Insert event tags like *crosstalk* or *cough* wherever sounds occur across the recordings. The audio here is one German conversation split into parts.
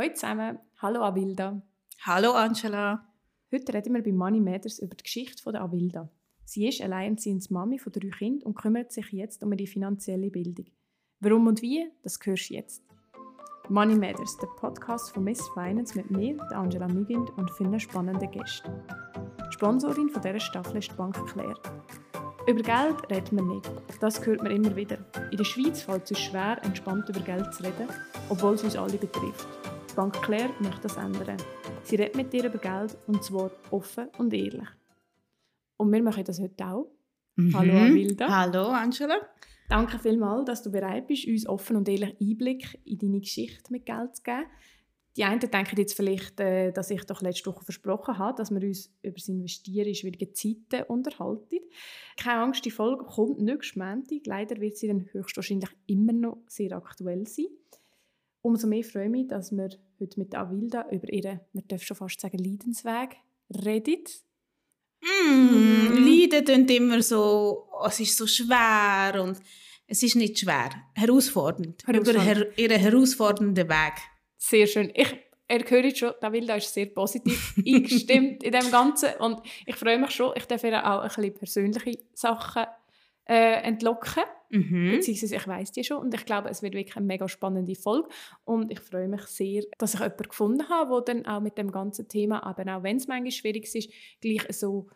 Hallo zusammen, hallo Avilda. Hallo Angela. Heute reden wir bei Money Matters über die Geschichte von der Avilda. Sie ist alleinerziehende Mami von drei Kindern und kümmert sich jetzt um ihre finanzielle Bildung. Warum und wie, das hörst du jetzt. Money Matters, der Podcast von Miss Finance mit mir, der Angela Mügind und vielen spannenden Gästen. Die Sponsorin von dieser Staffel ist die Bank Claire. Über Geld reden wir nicht. Das hört man immer wieder. In der Schweiz fällt es uns schwer, entspannt über Geld zu reden, obwohl es uns alle betrifft. Die Bank Claire möchte das ändern. Sie redet mit dir über Geld und zwar offen und ehrlich. Und wir machen das heute auch. Mhm. Hallo Avilda. Hallo Angela. Danke vielmals, dass du bereit bist, uns offen und ehrlich Einblick in deine Geschichte mit Geld zu geben. Die einen denken jetzt vielleicht, äh, dass ich doch letzte Woche versprochen habe, dass wir uns über das Investieren in schwierige Zeiten unterhalten. Keine Angst, die Folge kommt nächstes Montag. Leider wird sie dann höchstwahrscheinlich immer noch sehr aktuell sein. Umso mehr freue ich mich, dass wir heute mit Avilda über ihren, man darf schon fast sagen, Leidensweg reden. Mm, Leiden klingt immer so, oh, es ist so schwer und es ist nicht schwer, herausfordernd. Herausfordernd. Über her ihren herausfordernden Weg. Sehr schön. Ich, er hört schon, Avilda ist sehr positiv *laughs* eingestimmt in dem Ganzen und ich freue mich schon, ich darf ihr auch ein bisschen persönliche Sachen äh, entlocken. Mhm. Beziehungsweise ich weiß die schon und ich glaube, es wird wirklich eine mega spannende Folge und ich freue mich sehr, dass ich jemanden gefunden habe, der dann auch mit dem ganzen Thema, aber auch wenn es manchmal schwierig ist, gleich so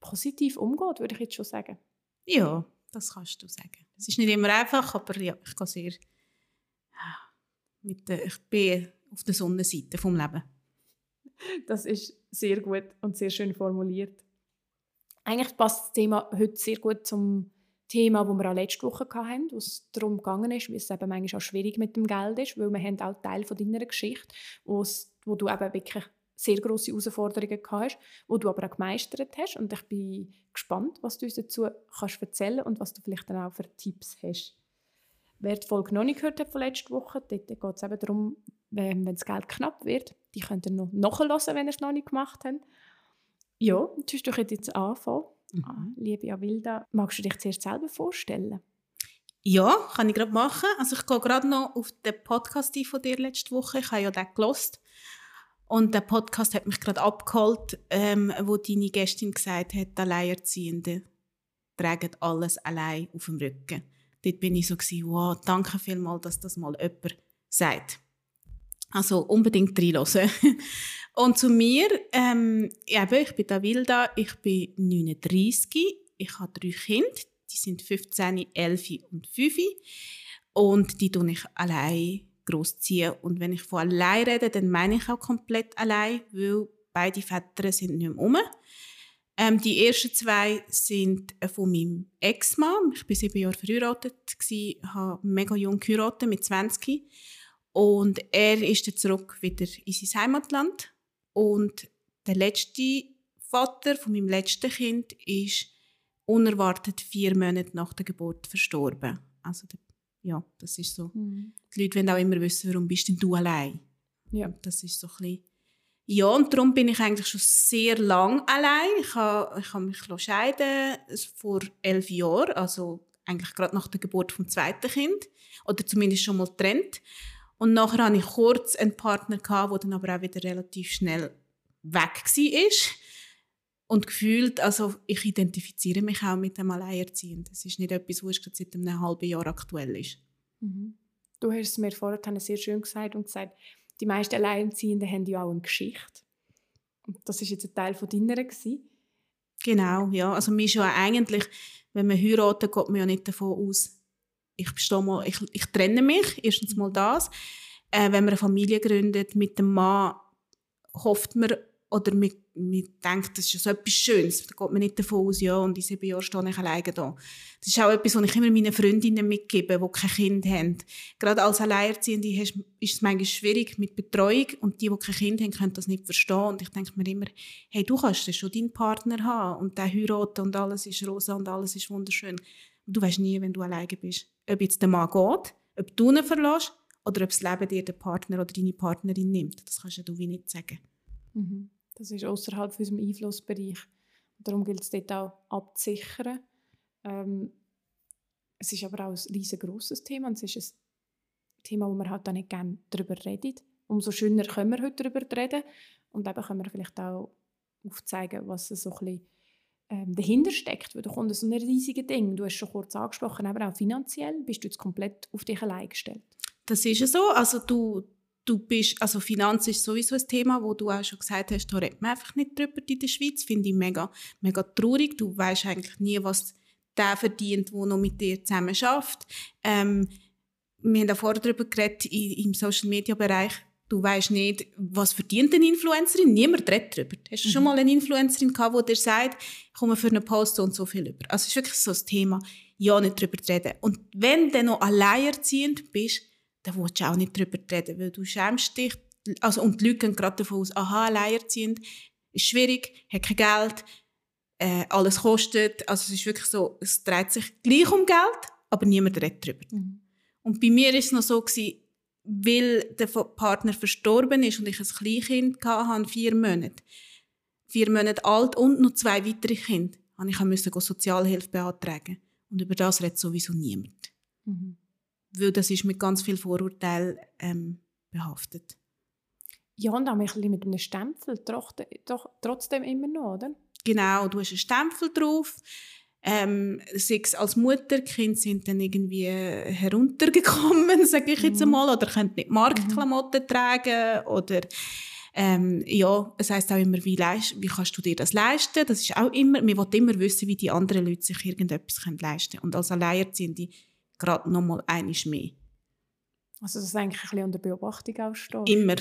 positiv umgeht, würde ich jetzt schon sagen. Ja, das kannst du sagen. Es ist nicht immer einfach, aber ja, ich kann sehr ja, mit der, ich bin auf der Sonnenseite vom Leben. Das ist sehr gut und sehr schön formuliert. Eigentlich passt das Thema heute sehr gut zum Thema, das wir auch letzte Woche hatten, wo es darum gegangen ist, wie es eben manchmal auch schwierig mit dem Geld ist, weil wir haben auch Teil von deiner Geschichte, wo, du eben wirklich sehr grosse Herausforderungen hast, wo du aber auch gemeistert hast und ich bin gespannt, was du uns dazu kannst erzählen und was du vielleicht dann auch für Tipps hast. Wer die Folge noch nicht gehört hat von letzter Woche, dort geht es eben darum, wenn das Geld knapp wird, die könnt ihr noch nachhören, wenn ihr es noch nicht gemacht habt. Ja, du hast doch jetzt anfangen. Ah, liebe Avilda, magst du dich zuerst selber vorstellen? Ja, kann ich gerade machen. Also ich gehe gerade noch auf den Podcast von dir letzte Woche. Ich habe ja den gelost und der Podcast hat mich gerade abgeholt, ähm, wo deine Gästin gesagt hat, Alleinerziehende tragen alles allein auf dem Rücken. Dort bin ich so gewesen, wow, danke vielmals, dass das mal jemand sagt. Also unbedingt reinhören. *laughs* Und zu mir, ähm, eben, ich bin Davilda, ich bin 39, ich habe drei Kinder, die sind 15, 11 und 5 und die tue ich allein großziehen. Und wenn ich von allein rede, dann meine ich auch komplett allein, weil beide Väter sind nicht mehr rum. Ähm, die ersten zwei sind äh, von meinem Ex-Mann. Ich war sieben Jahre verheiratet, habe mega jung geheiratet, mit 20. Und er ist dann zurück wieder in sein Heimatland. Und der letzte Vater von meinem letzten Kind ist unerwartet vier Monate nach der Geburt verstorben. Also ja, das ist so. Die Leute wollen auch immer wissen, warum bist denn du allein? Ja. Und Das ist so ein bisschen ja, und darum bin ich eigentlich schon sehr lang allein. Ich habe, ich habe mich scheiden vor elf Jahren, also eigentlich gerade nach der Geburt vom zweiten Kind oder zumindest schon mal getrennt. Und nachher hatte ich kurz einen Partner, gehabt, der dann aber auch wieder relativ schnell weg war. Und gefühlt, also ich identifiziere mich auch mit dem Alleinerziehenden. Das ist nicht etwas, was seit einem halben Jahr aktuell ist. Mhm. Du hast es mir vorhin sehr schön gesagt und gesagt, die meisten Alleinerziehenden haben ja auch eine Geschichte. Und das ist jetzt ein Teil von deiner. Gewesen. Genau, ja. Also man ist ja eigentlich, wenn man heiratet, geht man ja nicht davon aus, ich, mal, ich, ich trenne mich, erstens mal das. Äh, wenn man eine Familie gründet mit dem Mann, hofft man oder man, man denkt, das ist etwas Schönes. Da geht man nicht davon aus, ja, und in sieben Jahren stehe ich alleine da. Das ist auch etwas, was ich immer meinen Freundinnen mitgebe, die kein Kind haben. Gerade als Alleinerziehende ist es manchmal schwierig mit Betreuung und die, die kein Kind haben, können das nicht verstehen. Und ich denke mir immer, hey, du kannst schon deinen Partner haben und der heiraten und alles ist rosa und alles ist wunderschön. Du weißt nie, wenn du alleine bist, ob jetzt der Mann geht, ob du ihn verlässt oder ob das Leben dir den Partner oder deine Partnerin nimmt. Das kannst ja du wie nicht sagen. Mhm. Das ist außerhalb von unserem Einflussbereich. Darum gilt es dort auch abzusichern. Ähm, es ist aber auch ein riesengroßes Thema und es ist ein Thema, wo man halt auch nicht gerne darüber redet, umso schöner können wir heute darüber reden. Und eben können wir vielleicht auch aufzeigen, was so ein bisschen ähm, dahinter steckt. Weil da kommt so ein riesiges Ding. Du hast schon kurz angesprochen, aber auch finanziell bist du jetzt komplett auf dich allein gestellt. Das ist ja so. Also du, du bist, also Finanz ist sowieso ein Thema, wo du auch schon gesagt hast, da redet man einfach nicht drüber in der Schweiz. Finde ich mega, mega traurig. Du weißt eigentlich nie, was der verdient, der noch mit dir zusammen schafft. Ähm, wir haben vorher darüber geredet, im Social Media Bereich, du weißt nicht, was verdient eine Influencerin. Niemand redet darüber. Hast du mhm. schon mal eine Influencerin gehabt, die dir sagt, ich komme für einen Post und so viel über? Also es ist wirklich so ein Thema, ja nicht darüber zu reden. Und wenn du noch alleinerziehend bist, dann willst du auch nicht darüber reden, weil du schämst dich. Also, und die Leute gehen gerade davon aus, aha, alleinerziehend ist schwierig, hat kein Geld, äh, alles kostet. Also es ist wirklich so, es dreht sich gleich um Geld, aber niemand redet darüber. Mhm. Und bei mir war es noch so, gewesen, weil der Partner verstorben ist und ich ein Kleinkind hatte, vier Monate, vier Monate alt und noch zwei weitere Kinder, musste ich Sozialhilfe beantragen. Und über das redet sowieso niemand. Mhm. Weil das ist mit ganz viel Vorurteilen ähm, behaftet. Ja, und auch ein bisschen mit einem Stempel, trotzdem immer noch, oder? Genau, du hast einen Stempel drauf. Ähm, sechs als Mutter, Kinder sind dann irgendwie heruntergekommen, *laughs* sage ich jetzt mhm. einmal, oder können nicht Marktklamotten mhm. tragen oder ähm, ja, es heißt auch immer, wie, leist, wie kannst du dir das leisten? Das ist auch immer, man will immer wissen, wie die anderen Leute sich irgendetwas können leisten können. Und als Alleinerziehende gerade noch mal einiges mehr. Also das ist eigentlich ein bisschen unter Beobachtung auch stehen? Immer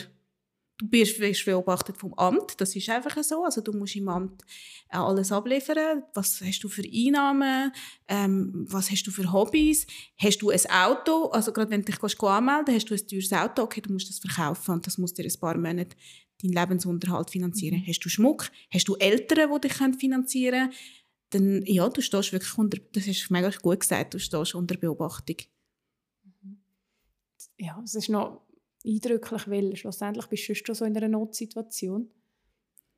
du bist, wirst beobachtet vom Amt, das ist einfach so. Also du musst im Amt äh, alles abliefern. Was hast du für Einnahmen? Ähm, was hast du für Hobbys? Hast du ein Auto? Also gerade wenn du dich anmelden hast du ein teures Auto, okay, du musst das verkaufen und das muss dir ein paar Monate deinen Lebensunterhalt finanzieren. Mhm. Hast du Schmuck? Hast du Eltern, die dich finanzieren können? Dann, ja, du stehst wirklich unter, das ist mega gut gesagt, du stehst unter Beobachtung. Mhm. Ja, es ist noch eindrücklich, weil schlussendlich bist du schon so in einer Notsituation.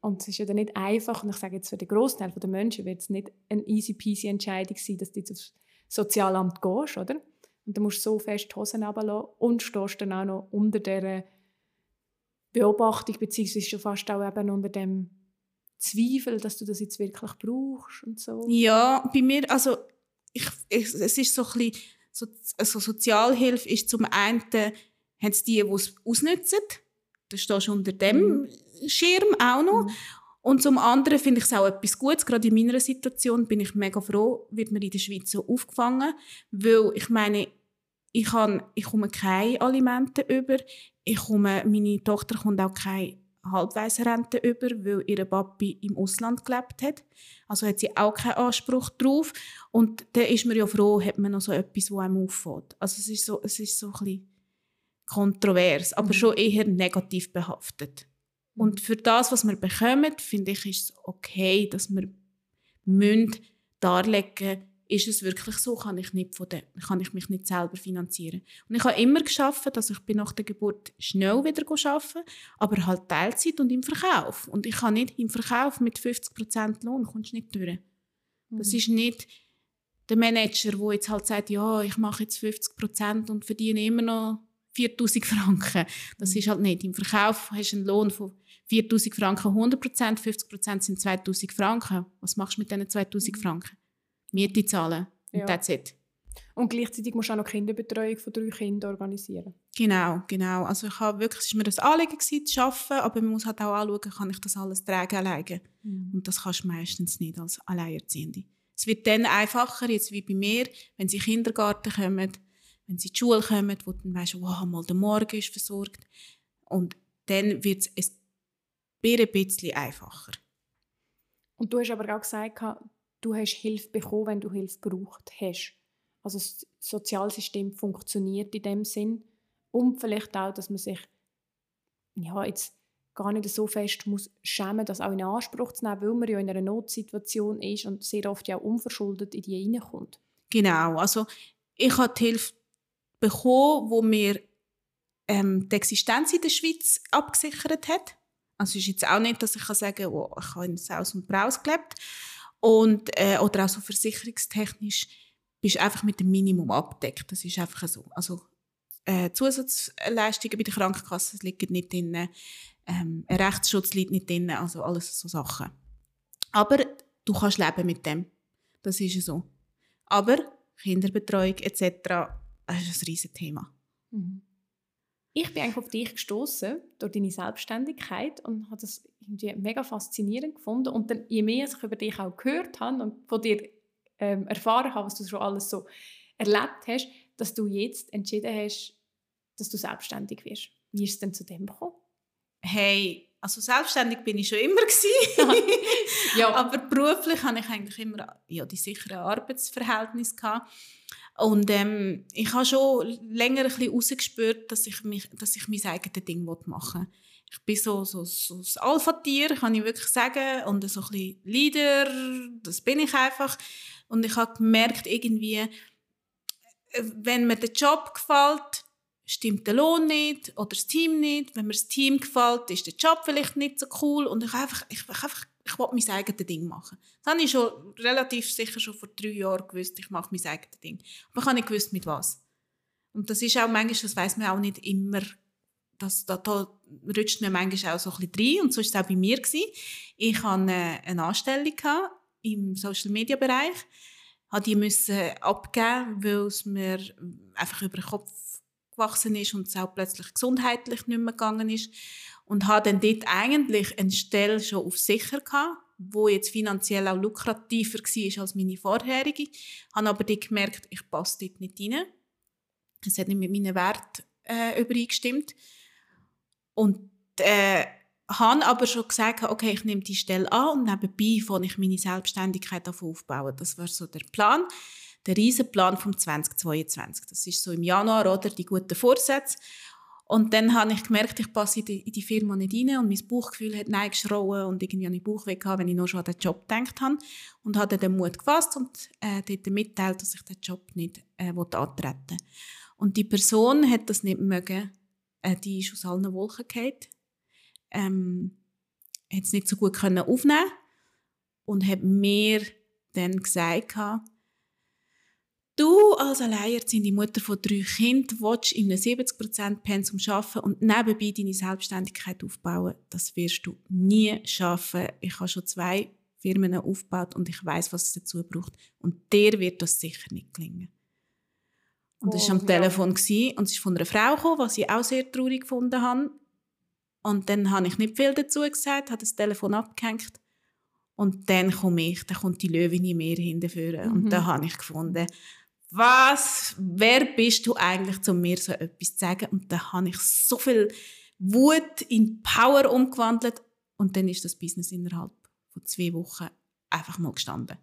Und es ist ja dann nicht einfach, und ich sage jetzt für den Großteil der Menschen wird es nicht eine easy peasy Entscheidung sein, dass du jetzt aufs Sozialamt gehst, oder? Und du musst so fest die Hosen runterlassen und stehst dann auch noch unter dieser Beobachtung, beziehungsweise schon fast auch eben unter dem Zweifel, dass du das jetzt wirklich brauchst und so. Ja, bei mir, also ich, ich, es ist so ein bisschen, so, also Sozialhilfe ist zum einen haben es die, die es ausnutzen. Das stehst du unter dem mhm. Schirm auch noch. Mhm. Und zum anderen finde ich es auch etwas Gutes. Gerade in meiner Situation bin ich mega froh, wird mir in der Schweiz so aufgefangen. Weil ich meine, ich, kann, ich komme keine Alimente über. Ich komme, meine Tochter kommt auch keine Halbweisrente über, weil ihre Papi im Ausland gelebt hat. Also hat sie auch keinen Anspruch drauf. Und da ist man ja froh, hat man noch so etwas, das einem auffällt. Also es ist so, es ist so ein bisschen kontrovers, aber mhm. schon eher negativ behaftet. Und für das, was wir bekommen, finde ich, ist es okay, dass wir müssen darlegen ist es wirklich so, kann ich, nicht von der, kann ich mich nicht selber finanzieren. Und ich habe immer geschafft, dass ich bin nach der Geburt schnell wieder arbeiten aber halt Teilzeit und im Verkauf. Und ich kann nicht im Verkauf mit 50% Lohn, kommst nicht durch. Mhm. Das ist nicht der Manager, der jetzt halt sagt, ja, ich mache jetzt 50% und verdiene immer noch 4000 Franken. Das mhm. ist halt nicht. Im Verkauf hast du einen Lohn von 4000 Franken 100 Prozent, 50 Prozent sind 2000 Franken. Was machst du mit diesen 2000 mhm. Franken? Miete zahlen. Und ja. that's it. Und gleichzeitig musst du auch noch Kinderbetreuung von drei Kindern organisieren. Genau, genau. Also ich habe wirklich, es war mir das Anliegen gewesen, zu arbeiten, aber man muss halt auch anschauen, kann ich das alles tragen alleine. Mhm. Und das kannst du meistens nicht als Alleinerziehende. Es wird dann einfacher, jetzt wie bei mir, wenn sie in den Kindergarten kommen, wenn sie in die Schule kommen, wo dann weisst, wow, mal der Morgen ist versorgt. Und dann wird es ein bisschen einfacher. Und du hast aber auch gesagt, du hast Hilfe bekommen, wenn du Hilfe gebraucht hast. Also das Sozialsystem funktioniert in dem Sinn. Und vielleicht auch, dass man sich ja, jetzt gar nicht so fest muss schämen, das auch in Anspruch zu nehmen, weil man ja in einer Notsituation ist und sehr oft ja unverschuldet in die hineinkommt. Genau, also ich habe die Hilfe bekommen, wo mir ähm, die Existenz in der Schweiz abgesichert hat. Also es ist jetzt auch nicht, dass ich kann sagen kann, oh, ich habe in Saus und Braus gelebt. Und, äh, oder auch so versicherungstechnisch bist du einfach mit dem Minimum abdeckt. Das ist einfach so. Also äh, Zusatzleistungen bei der Krankenkasse liegen nicht drin, ähm, ein Rechtsschutz liegt nicht drin, also alles so Sachen. Aber du kannst leben mit dem. Das ist so. Aber Kinderbetreuung etc. Das ist ein riesiges Thema. Mhm. Ich bin eigentlich auf dich gestoßen durch deine Selbstständigkeit und habe das irgendwie mega faszinierend gefunden. Und dann, je mehr ich über dich auch gehört habe und von dir ähm, erfahren habe, was du schon alles so erlebt hast, dass du jetzt entschieden hast, dass du selbstständig wirst. Wie ist es denn zu dem gekommen? Hey, also selbstständig bin ich schon immer *laughs* ja. aber beruflich habe ich eigentlich immer ja, die sicheren Arbeitsverhältnisse gehabt. Und ähm, ich habe schon länger ein bisschen rausgespürt, dass ich, mich, dass ich mein eigenes Ding machen will. Ich bin so, so, so ein Alpha-Tier, kann ich wirklich sagen, und so ein bisschen Leader, das bin ich einfach. Und ich habe gemerkt, irgendwie, äh, wenn mir der Job gefällt, stimmt der Lohn nicht oder das Team nicht. Wenn mir das Team gefällt, ist der Job vielleicht nicht so cool. Und ich einfach, ich, ich einfach ich will mein eigenes Ding machen. Das habe ich schon relativ sicher schon vor drei Jahren gewusst, ich mache mein eigenes Ding. Aber ich habe nicht gewusst, mit was. Und das ist auch manchmal, das weiß man auch nicht immer, das, da, da rutscht man manchmal auch so ein bisschen rein. Und so war es auch bei mir. Gewesen. Ich hatte eine, Anstellung im Social-Media-Bereich. Die musste abgeben, weil es mir einfach über den Kopf gewachsen ist und es auch plötzlich gesundheitlich nicht mehr gegangen ist und habe dann dort eigentlich eine Stelle schon auf sicher gehabt, wo jetzt finanziell auch lukrativer war als meine vorherige. Habe aber dort gemerkt, ich passe dort nicht rein. Es hat nicht mit meinen Werten äh, übereingestimmt. Und äh, habe aber schon gesagt, okay, ich nehme die Stelle an und nebenbei fange ich meine Selbstständigkeit aufbauen. Das war so der Plan, der Riesenplan vom 2022. Das ist so im Januar, oder, die guten Vorsätze. Und dann habe ich gemerkt, ich passe in die, in die Firma nicht rein und mein Bauchgefühl hat Nein geschrauen und irgendwie habe ich Bauch weg wenn ich noch schon an den Job gedacht habe. Und habe dann den Mut gefasst und äh, dort mitteilt, dass ich den Job nicht äh, antreten will. Und die Person hat das nicht mögen. Äh, die ist aus allen Wolken gefallen. Ähm, hat es nicht so gut können aufnehmen und hat mir dann gesagt, Du als alleinerziehende Mutter von drei Kindern willst in einem 70% Pensum arbeiten und nebenbei deine Selbstständigkeit aufbauen, das wirst du nie schaffen. Ich habe schon zwei Firmen aufgebaut und ich weiß, was es dazu braucht. Und dir wird das sicher nicht gelingen. Und das war oh, am Telefon ja. und es ist von einer Frau gekommen, was ich auch sehr traurig gefunden habe. Und dann habe ich nicht viel dazu gesagt, habe das Telefon abgehängt. Und dann komme ich, dann kommt die Löwin in mir hinterführen. Mhm. Und da habe ich gefunden, was, wer bist du eigentlich, um mir so etwas zu sagen? Und da habe ich so viel Wut in Power umgewandelt und dann ist das Business innerhalb von zwei Wochen einfach mal gestanden.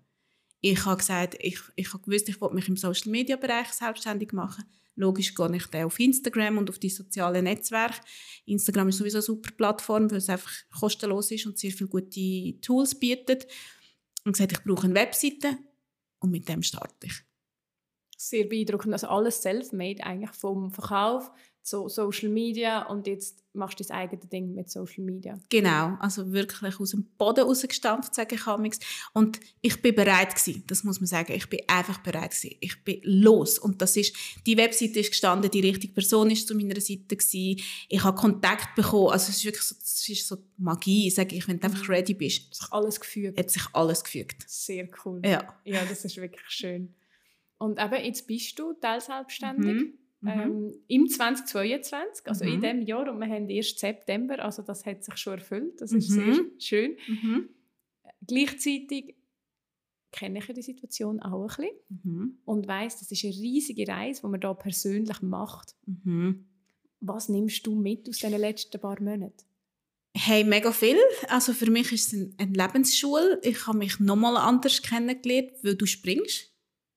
Ich habe gesagt, ich, ich habe gewusst, ich wollte mich im Social Media Bereich selbstständig machen. Logisch gehe ich dann auf Instagram und auf die sozialen Netzwerke. Instagram ist sowieso eine super Plattform, weil es einfach kostenlos ist und sehr viele gute Tools bietet. Und gesagt, ich brauche eine Webseite und mit dem starte ich sehr beeindruckend. Also alles self-made eigentlich vom Verkauf zu Social Media und jetzt machst du das eigene Ding mit Social Media. Genau, also wirklich aus dem Boden rausgestampft, sage ich amigs. Und ich bin bereit gewesen, das muss man sagen. Ich bin einfach bereit gewesen. Ich bin los und das ist, die Webseite ist gestanden, die richtige Person ist zu meiner Seite gewesen. Ich habe Kontakt bekommen, also es ist wirklich so, es ist so Magie, sage ich, wenn du einfach ready bist. Hat sich alles gefügt. Hat sich alles gefügt. Sehr cool. Ja. Ja, das ist wirklich schön. Und eben, jetzt bist du teilselbstständig. Mhm. Mhm. Ähm, Im 2022, also mhm. in diesem Jahr, und wir haben erst September, also das hat sich schon erfüllt, das ist sehr mhm. schön. Mhm. Gleichzeitig kenne ich die Situation auch ein bisschen mhm. und weiß, das ist eine riesige Reise, die man da persönlich macht. Was nimmst du mit aus den letzten paar Monaten? Hey, mega viel. Also für mich ist es eine Lebensschule. Ich habe mich nochmal anders kennengelernt, weil du springst.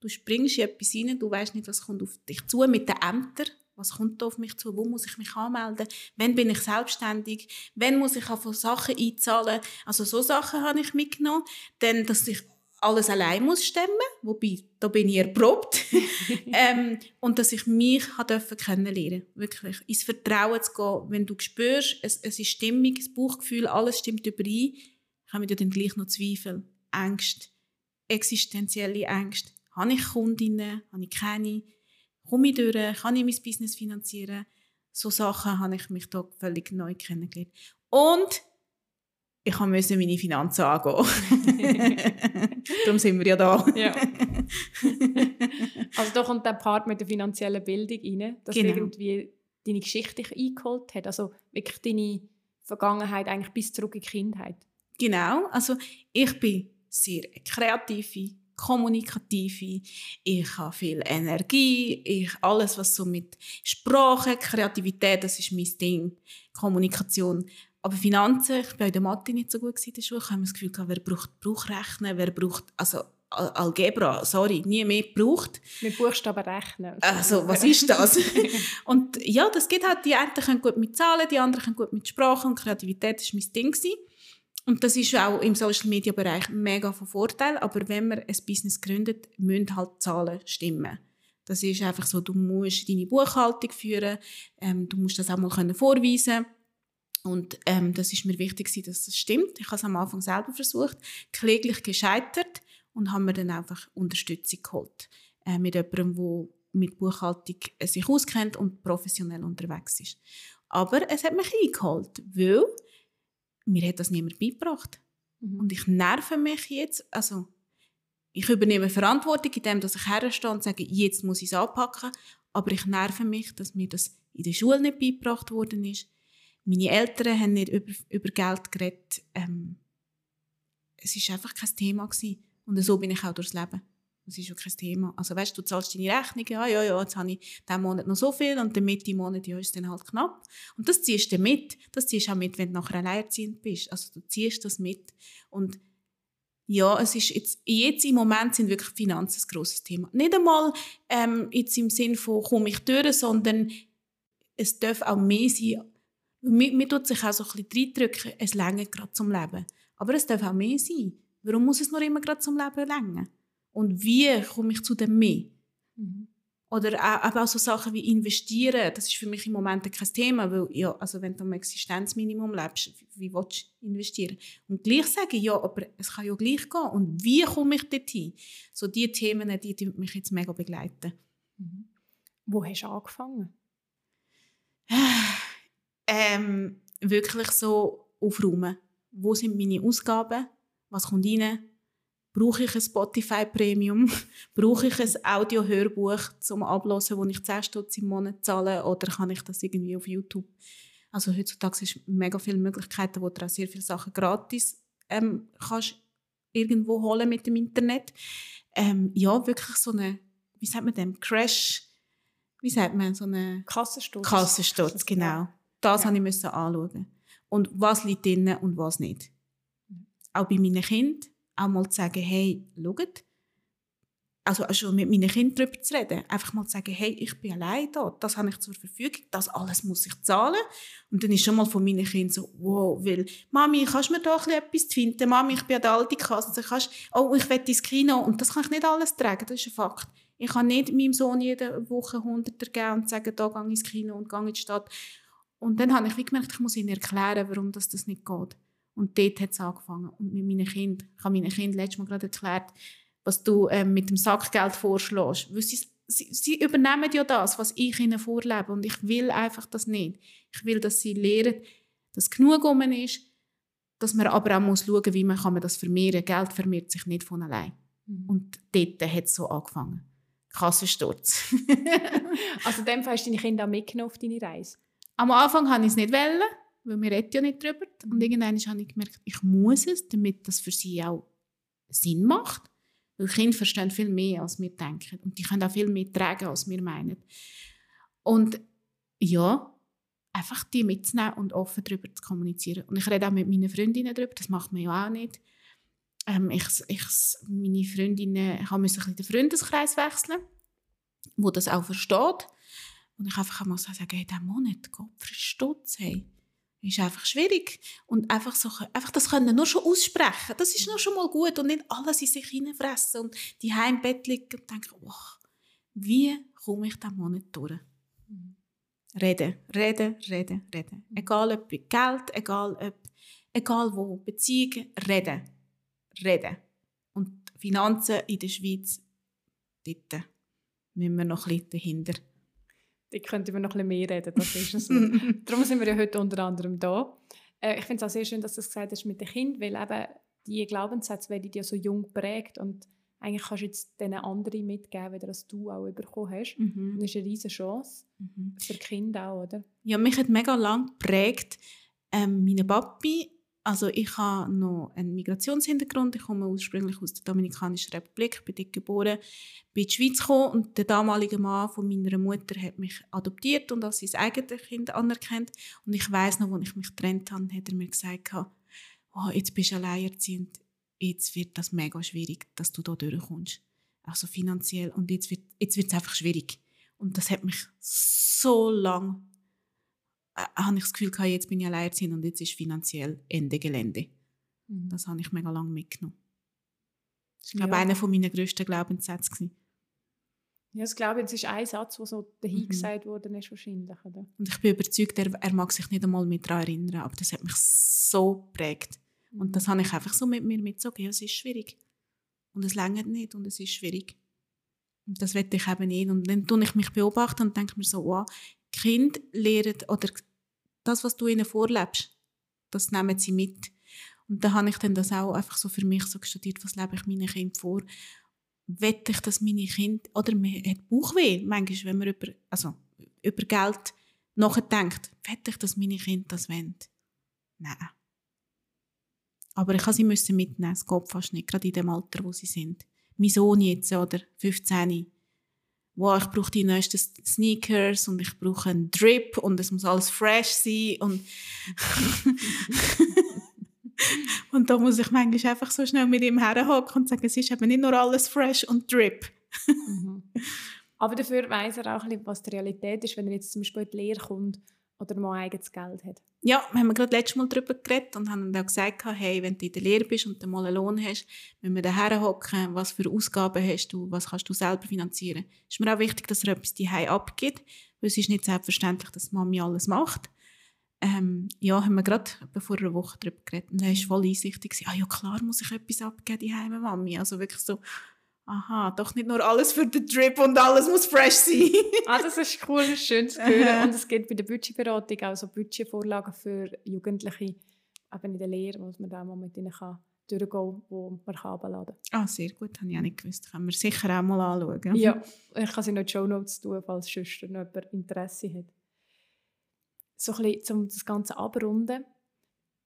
Du springst in etwas rein, du weißt nicht, was kommt auf dich zu mit den Ämtern. Was kommt da auf mich zu? Wo muss ich mich anmelden? Wann bin ich selbstständig? Wann muss ich auf Sachen einzahlen? Also so Sachen habe ich mitgenommen. Dann, dass ich alles allein muss stemmen, wobei da bin ich erprobt *laughs* ähm, und dass ich mich dürfen kennenlernen, wirklich ins Vertrauen zu gehen, wenn du spürst, es, es ist stimmig, das Bauchgefühl, alles stimmt überein, haben wir dann gleich noch Zweifel, Ängste, existenzielle Ängste. Habe ich Kundinnen? Habe ich keine? komme ich durch, kann ich mein Business finanzieren. So Sachen habe ich mich da völlig neu kennengelernt. Und ich musste meine Finanzen angehen. *laughs* Darum sind wir ja da. Ja. *laughs* also da kommt der Part mit der finanziellen Bildung rein, dass genau. irgendwie deine Geschichte dich eingeholt hat. Also wirklich deine Vergangenheit eigentlich bis zurück in die Kindheit. Genau. Also ich bin sehr kreative, kommunikative, ich habe viel Energie, ich, alles was so mit Sprache, Kreativität, das ist mein Ding, Kommunikation. Aber Finanzen, ich war in der Mathe nicht so gut in der Schule, ich habe das Gefühl, wer braucht Bruchrechnen, wer braucht, also Algebra, sorry, nie mehr gebraucht. Mit Buchstaben rechnen. Also, was ist das? *laughs* und ja, das geht halt, die einen können gut mit Zahlen, die anderen können gut mit Sprache und Kreativität, das war mein Ding. Gewesen. Und das ist auch im Social Media Bereich mega von Vorteil. Aber wenn man ein Business gründet, müssen halt Zahlen stimmen. Das ist einfach so, du musst deine Buchhaltung führen, ähm, du musst das auch mal können vorweisen und ähm, das ist mir wichtig, dass das stimmt. Ich habe es am Anfang selber versucht, kläglich gescheitert und haben mir dann einfach Unterstützung geholt äh, mit jemandem, der mit Buchhaltung äh, sich auskennt und professionell unterwegs ist. Aber es hat mich eingeholt, weil mir hat das niemand beigebracht. Mhm. Und ich nerve mich jetzt, also ich übernehme Verantwortung in dem, dass ich herstehe und sage, jetzt muss ich es anpacken, aber ich nerve mich, dass mir das in der Schule nicht beigebracht worden ist. Meine Eltern haben nicht über, über Geld geredet. Ähm, es war einfach kein Thema gewesen. Und so bin ich auch durchs Leben. Das ist schon kein Thema. Also weißt du, zahlst deine Rechnung, ja, ja, ja, jetzt habe ich diesen Monat noch so viel und der Mitte Monat ja, ist es dann halt knapp. Und das ziehst du mit. Das ziehst du auch mit, wenn du nachher alleinerziehend bist. Also du ziehst das mit. Und ja, es ist jetzt, jetzt im Moment sind wirklich Finanzen ein grosses Thema. Nicht einmal ähm, jetzt im Sinn von, komme ich durch, sondern es darf auch mehr sein. Man, man tut sich auch so ein bisschen reindrücken, es länger gerade zum Leben. Aber es darf auch mehr sein. Warum muss es nur immer gerade zum Leben länger? Und wie komme ich zu dem mehr? Mhm. Oder auch, auch so Sachen wie investieren, das ist für mich im Moment kein Thema, weil ja, also wenn du am Existenzminimum lebst, wie willst du investieren? Und gleich sagen, ja, aber es kann ja gleich gehen. Und wie komme ich dorthin? So diese Themen, die, die mich jetzt mega begleiten. Mhm. Wo hast du angefangen? *sighs* Ähm, wirklich so aufräumen. Wo sind meine Ausgaben? was kommt rein? Brauche ich ein Spotify Premium? *laughs* Brauche ich ein Audio-Hörbuch zum Ablosen, wo ich 10 Stutz im Monat zahle? Oder kann ich das irgendwie auf YouTube? Also heutzutage ist mega viele Möglichkeiten, wo du auch sehr viele Sachen gratis ähm, kannst irgendwo holen mit dem Internet. Ähm, ja, wirklich so eine, wie sagt man dem, Crash, wie sagt man, so eine Kassensturz. Kassensturz, genau. Das ja. musste ich anschauen. Und was liegt drin und was nicht auch bei meinen Kindern, auch mal zu sagen, hey, schaut, also schon mit meinen Kindern darüber zu reden, einfach mal zu sagen, hey, ich bin allein da, das habe ich zur Verfügung, das alles muss ich zahlen. Und dann ist schon mal von meinen Kindern so, wow, weil, Mami, kannst du mir da etwas finden? Mami, ich bin an der alten Kasse, kannst, oh, ich will ins Kino und das kann ich nicht alles tragen, das ist ein Fakt. Ich kann nicht meinem Sohn jede Woche Hunderter geben und sagen, da gehe ich ins Kino und gehe in die Stadt. Und dann habe ich gemerkt, ich muss ihnen erklären, warum das, das nicht geht. Und dort hat es angefangen. Und mit meinen Kindern, ich habe meinen Kindern letztes Mal gerade erklärt, was du ähm, mit dem Sackgeld vorschlägst. Weil sie, sie, sie, übernehmen ja das, was ich ihnen vorlebe. Und ich will einfach das nicht. Ich will, dass sie lernen, dass genug um ist, dass man aber auch muss schauen muss, wie man, kann man das vermehren kann. Geld vermehrt sich nicht von allein. Mhm. Und dort hat es so angefangen. Kassensturz. *laughs* also in dem Fall hast du deine Kinder auch mitgenommen auf deine Reise? Am Anfang wollte ich es nicht. Wollen weil wir reden ja nicht darüber. Und irgendwann habe ich gemerkt, ich muss es, damit das für sie auch Sinn macht. Weil Kinder verstehen viel mehr, als wir denken. Und die können auch viel mehr tragen, als wir meinen. Und ja, einfach die mitzunehmen und offen darüber zu kommunizieren. Und ich rede auch mit meinen Freundinnen darüber, das macht man ja auch nicht. Ähm, ich, ich, meine Freundinnen müssen ein den Freundeskreis wechseln, wo das auch versteht. Und ich einfach einmal sagen, hey, diesen Monat, Gott, Stutz, hey ist einfach schwierig. Und einfach, so, einfach das können nur schon aussprechen, das ist nur schon mal gut und nicht alles in sich hineinfressen und die Heimbett liegen und denken, oh, wie komme ich diesen Monat durch? Mhm. Reden, reden, reden, reden. Mhm. Egal ob Geld, egal ob, egal wo, Beziehungen, reden, reden. Und Finanzen in der Schweiz, dort müssen wir noch ein bisschen dahinter. Da könnten wir noch ein bisschen mehr reden, das ist es. *laughs* Darum sind wir ja heute unter anderem da. Äh, ich finde es auch sehr schön, dass du das gesagt hast mit den Kindern, weil eben die Glaubenssätze werden dir so jung geprägt und eigentlich kannst du jetzt den anderen mitgeben, das du auch bekommen hast. Mhm. das ist eine riesige Chance Mhm. für Kinder auch, oder? Ja, mich hat mega lang geprägt, ähm, meine Papi, also ich habe noch einen Migrationshintergrund, ich komme ursprünglich aus der Dominikanischen Republik, bin dort geboren, bin in die Schweiz gekommen und der damalige Mann von meiner Mutter hat mich adoptiert und als sein eigenes Kind anerkannt. Und ich weiß noch, als ich mich getrennt habe, hat er mir gesagt, oh, jetzt bist du alleinerziehend, jetzt wird das mega schwierig, dass du da durchkommst, also finanziell. Und jetzt wird jetzt wird's einfach schwierig. Und das hat mich so lang äh, habe ich das Gefühl gehabt, jetzt bin ich alleinerziehend und jetzt ist finanziell Ende Gelände. Mhm. Das habe ich mega lange mitgenommen. Das war, glaube Ja. ich, einer von meiner grössten Glaubenssätze. gewesen. Ja, das glaube ich, das ist ein Satz, der so dahin Mhm. gesagt worden ist wahrscheinlich, oder? Und ich bin überzeugt, er, er mag sich nicht einmal mehr daran erinnern, aber das hat mich so geprägt. Und das habe ich einfach so mit mir mitgezogen. Ja, es ist schwierig. Und es längert nicht und es ist schwierig. Und das will ich eben nicht. Und dann tue ich mich beobachten und denke mir so, wow, Kinder lernen, oder das, was du ihnen vorlebst, das nehmen sie mit. Und da habe ich dann das auch einfach so für mich so studiert, was lebe ich meinen Kindern vor. Wette ich, dass meine Kinder, oder man hat Bauchweh, manchmal, wenn man über, also, über Geld nachdenkt, wette ich, dass meine Kinder das wollen. Nein. Aber ich musste sie mitnehmen, es geht fast nicht, gerade in dem Alter, wo sie sind. Mein Sohn jetzt, oder 15, wow, ich brauche die neuesten Sneakers und ich brauche einen Drip und es muss alles fresh sein und *laughs* und da muss ich manchmal einfach so schnell mit ihm herhocken und sagen, es ist eben nicht nur alles fresh und Drip. Mhm. Aber dafür weiß er auch was die Realität ist, wenn er jetzt zum Beispiel in die Lehre kommt oder mal eigenes Geld hat. Ja, wir haben gerade letztes Mal darüber geredet und haben dann auch gesagt, hey, wenn du in der Lehre bist und dann mal einen Lohn hast, müssen wir daher hocken, was für Ausgaben hast du, was kannst du selber finanzieren. Es ist mir auch wichtig, dass er etwas die abgibt, weil es ist nicht selbstverständlich, dass Mami alles macht. Ähm, ja, haben wir gerade vor einer Woche darüber geredet und er war voll einsichtig. Ah ja, klar muss ich etwas abgeben, die Heime Mami. Also wirklich so, aha, doch nicht nur alles für den Drip und alles muss fresh sein. *laughs* Ah, das ist cool, das ist schön zu hören. Und es gibt bei der Budgetberatung auch so Budgetvorlagen für Jugendliche, eben in der Lehre, wo man da mal mit ihnen kann durchgehen kann, wo man kann abladen ah, sehr gut, habe ich auch nicht gewusst. Können wir sicher auch mal anschauen. kann. Ja, ich kann sie noch in die Show Notes tun, falls sonst noch jemand Interesse hat. So ein bisschen, um das Ganze abrunden.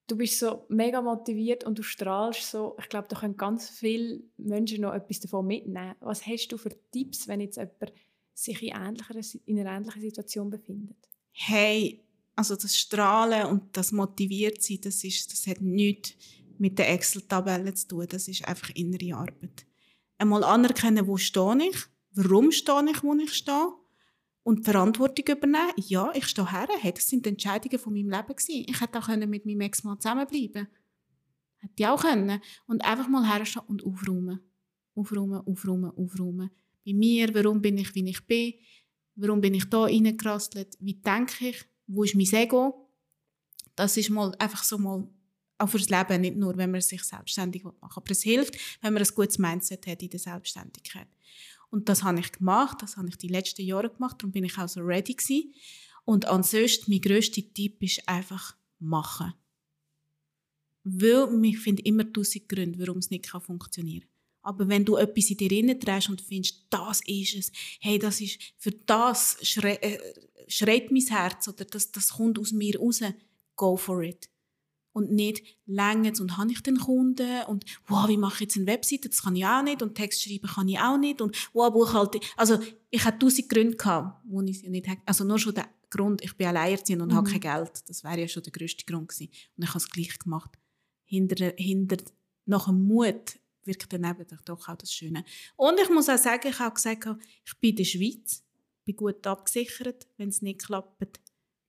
Du bist so mega motiviert und du strahlst so. Ich glaube, da können ganz viele Menschen noch etwas davon mitnehmen. Was hast du für Tipps, wenn jetzt jemand sich in, ähnlicher, in einer ähnlichen Situation befindet? hey, also das Strahlen und das Motiviertsein, das, ist, das hat nichts mit der Excel-Tabelle zu tun. Das ist einfach innere Arbeit. Einmal anerkennen, wo stehe ich, warum stehe ich, wo ich stehe und Verantwortung übernehmen. Ja, ich stehe her. Hey, das sind Entscheidungen von meinem Leben gewesen. Ich hätte auch mit meinem Ex-Mann zusammenbleiben Hätte ich auch können. Und einfach mal herstehen und aufräumen. Aufräumen, aufräumen, aufräumen. Bei mir, warum bin ich, wie ich bin? Warum bin ich da reingerasselt? Wie denke ich? Wo ist mein Ego? Das ist mal einfach so mal auch fürs Leben, nicht nur, wenn man sich selbstständig machen will. Aber es hilft, wenn man ein gutes Mindset hat in der Selbstständigkeit. Und das habe ich gemacht, das habe ich die letzten Jahre gemacht, darum bin ich auch so ready gewesen. Und ansonsten, mein grösster Tipp ist einfach machen. Weil ich finde immer tausend Gründe, warum es nicht funktionieren kann. Aber wenn du etwas in dir hineinträgst und findest, das ist es, hey, das ist, für das schrei äh, schreit mein Herz oder das, das kommt aus mir raus, go for it. Und nicht länger und habe ich den Kunden und wow, wie mache ich jetzt eine Webseite, das kann ich auch nicht und Text schreiben kann ich auch nicht und wow, Buchhaltung. Also ich hatte tausend Gründe gehabt, wo ich sie nicht hätte. Also nur schon der Grund, ich bin alleinerziehend und Mhm. habe kein Geld. Das wäre ja schon der grösste Grund gewesen. Und ich habe es gleich gemacht. Hinter, hinter, nach dem Mut wirkt dann eben doch auch das Schöne. Und ich muss auch sagen, ich habe gesagt, ich bin in der Schweiz, bin gut abgesichert. Wenn es nicht klappt,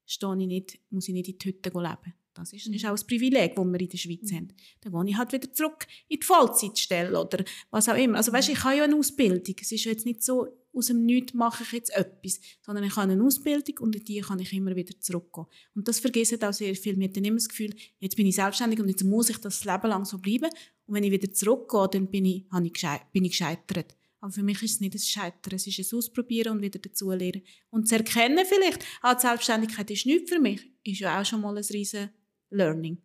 stehe ich nicht, muss ich nicht in die Hütte leben. Das ist, ist auch ein Privileg, das wir in der Schweiz Mhm. haben. Dann gehe ich halt wieder zurück in die Vollzeitstelle oder was auch immer. Also weißt, ich habe ja eine Ausbildung. Es ist jetzt nicht so, aus dem Nichts mache ich jetzt etwas, sondern ich habe eine Ausbildung und in die kann ich immer wieder zurückgehen. Und das vergessen auch sehr viel. Mir hat dann immer das Gefühl, jetzt bin ich selbstständig und jetzt muss ich das Leben lang so bleiben. Und wenn ich wieder zurückgehe, dann bin ich, bin ich gescheitert. Aber für mich ist es nicht ein Scheitern, es ist ein Ausprobieren und wieder dazulernen. Und zu erkennen vielleicht, ah, die Selbstständigkeit ist nichts für mich, ist ja auch schon mal ein riesen Learning.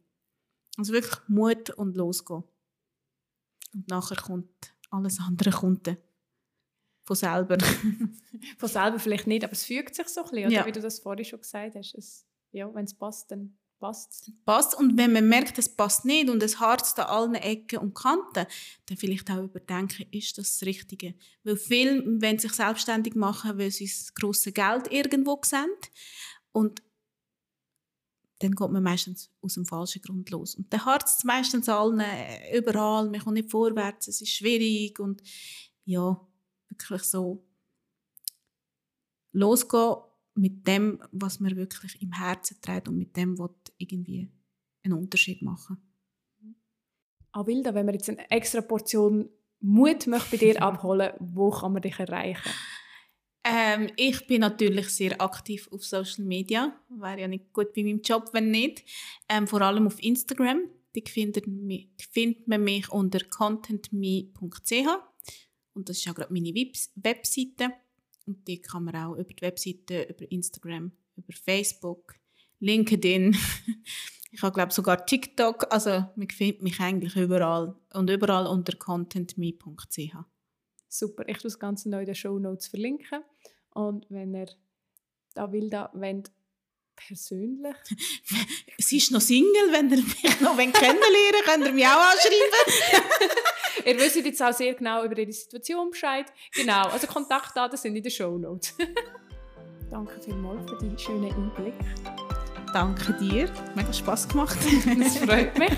Also wirklich Mut und losgehen. Und nachher kommt alles andere kommt von selber. *laughs* von selber vielleicht nicht, aber es fügt sich so ein bisschen, oder? Ja. wie du das vorhin schon gesagt hast. Es, ja, wenn es passt, dann passt Passt. Und wenn man merkt, es passt nicht und es harzt an allen Ecken und Kanten, dann vielleicht auch überdenken, ist das das Richtige? Weil viele, wenn sich selbstständig machen, weil sie das grosse Geld irgendwo sehen und dann geht man meistens aus dem falschen Grund los. Und dann harzt es meistens allen, äh, überall, man kommt nicht vorwärts, es ist schwierig und ja, wirklich so losgehen mit dem, was man wirklich im Herzen trägt und mit dem, was irgendwie einen Unterschied machen. Abilda, wenn man jetzt eine extra Portion Mut möchte bei dir *laughs* abholen, wo kann man dich erreichen? Ähm, ich bin natürlich sehr aktiv auf Social Media. Wäre ja nicht gut bei meinem Job, wenn nicht. Ähm, vor allem auf Instagram. Die findet, mich, findet man mich unter contentme.ch. Und das ist auch gerade meine Webseite. Und die kann man auch über die Webseite, über Instagram, über Facebook, LinkedIn. *laughs* ich habe glaube sogar TikTok. Also man findet mich eigentlich überall und überall unter contentme.ch. Super, ich tue das Ganze noch in den Show Notes verlinken. Und wenn ihr da will, da wollt, persönlich. *laughs* Sie ist noch Single, wenn ihr mich noch kennenlernen könnt ihr mich auch anschreiben. *laughs* ihr wisst jetzt auch sehr genau über ihre Situation Bescheid. Genau, also Kontaktdaten sind in den Show Notes. *laughs* Danke vielmals für deinen schönen Einblick. Danke dir, mega Spass gemacht. das freut mich.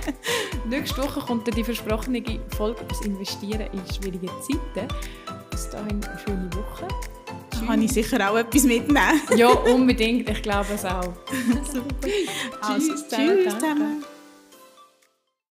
Nächste Woche kommt dann die versprochene Folge über das Investieren in schwierigen Zeiten. Bis dahin eine schöne Woche. Da kann ich sicher auch etwas mitnehmen. ja, unbedingt. Ich glaube es auch. *laughs* Super. Also, tschüss, tschüss zusammen.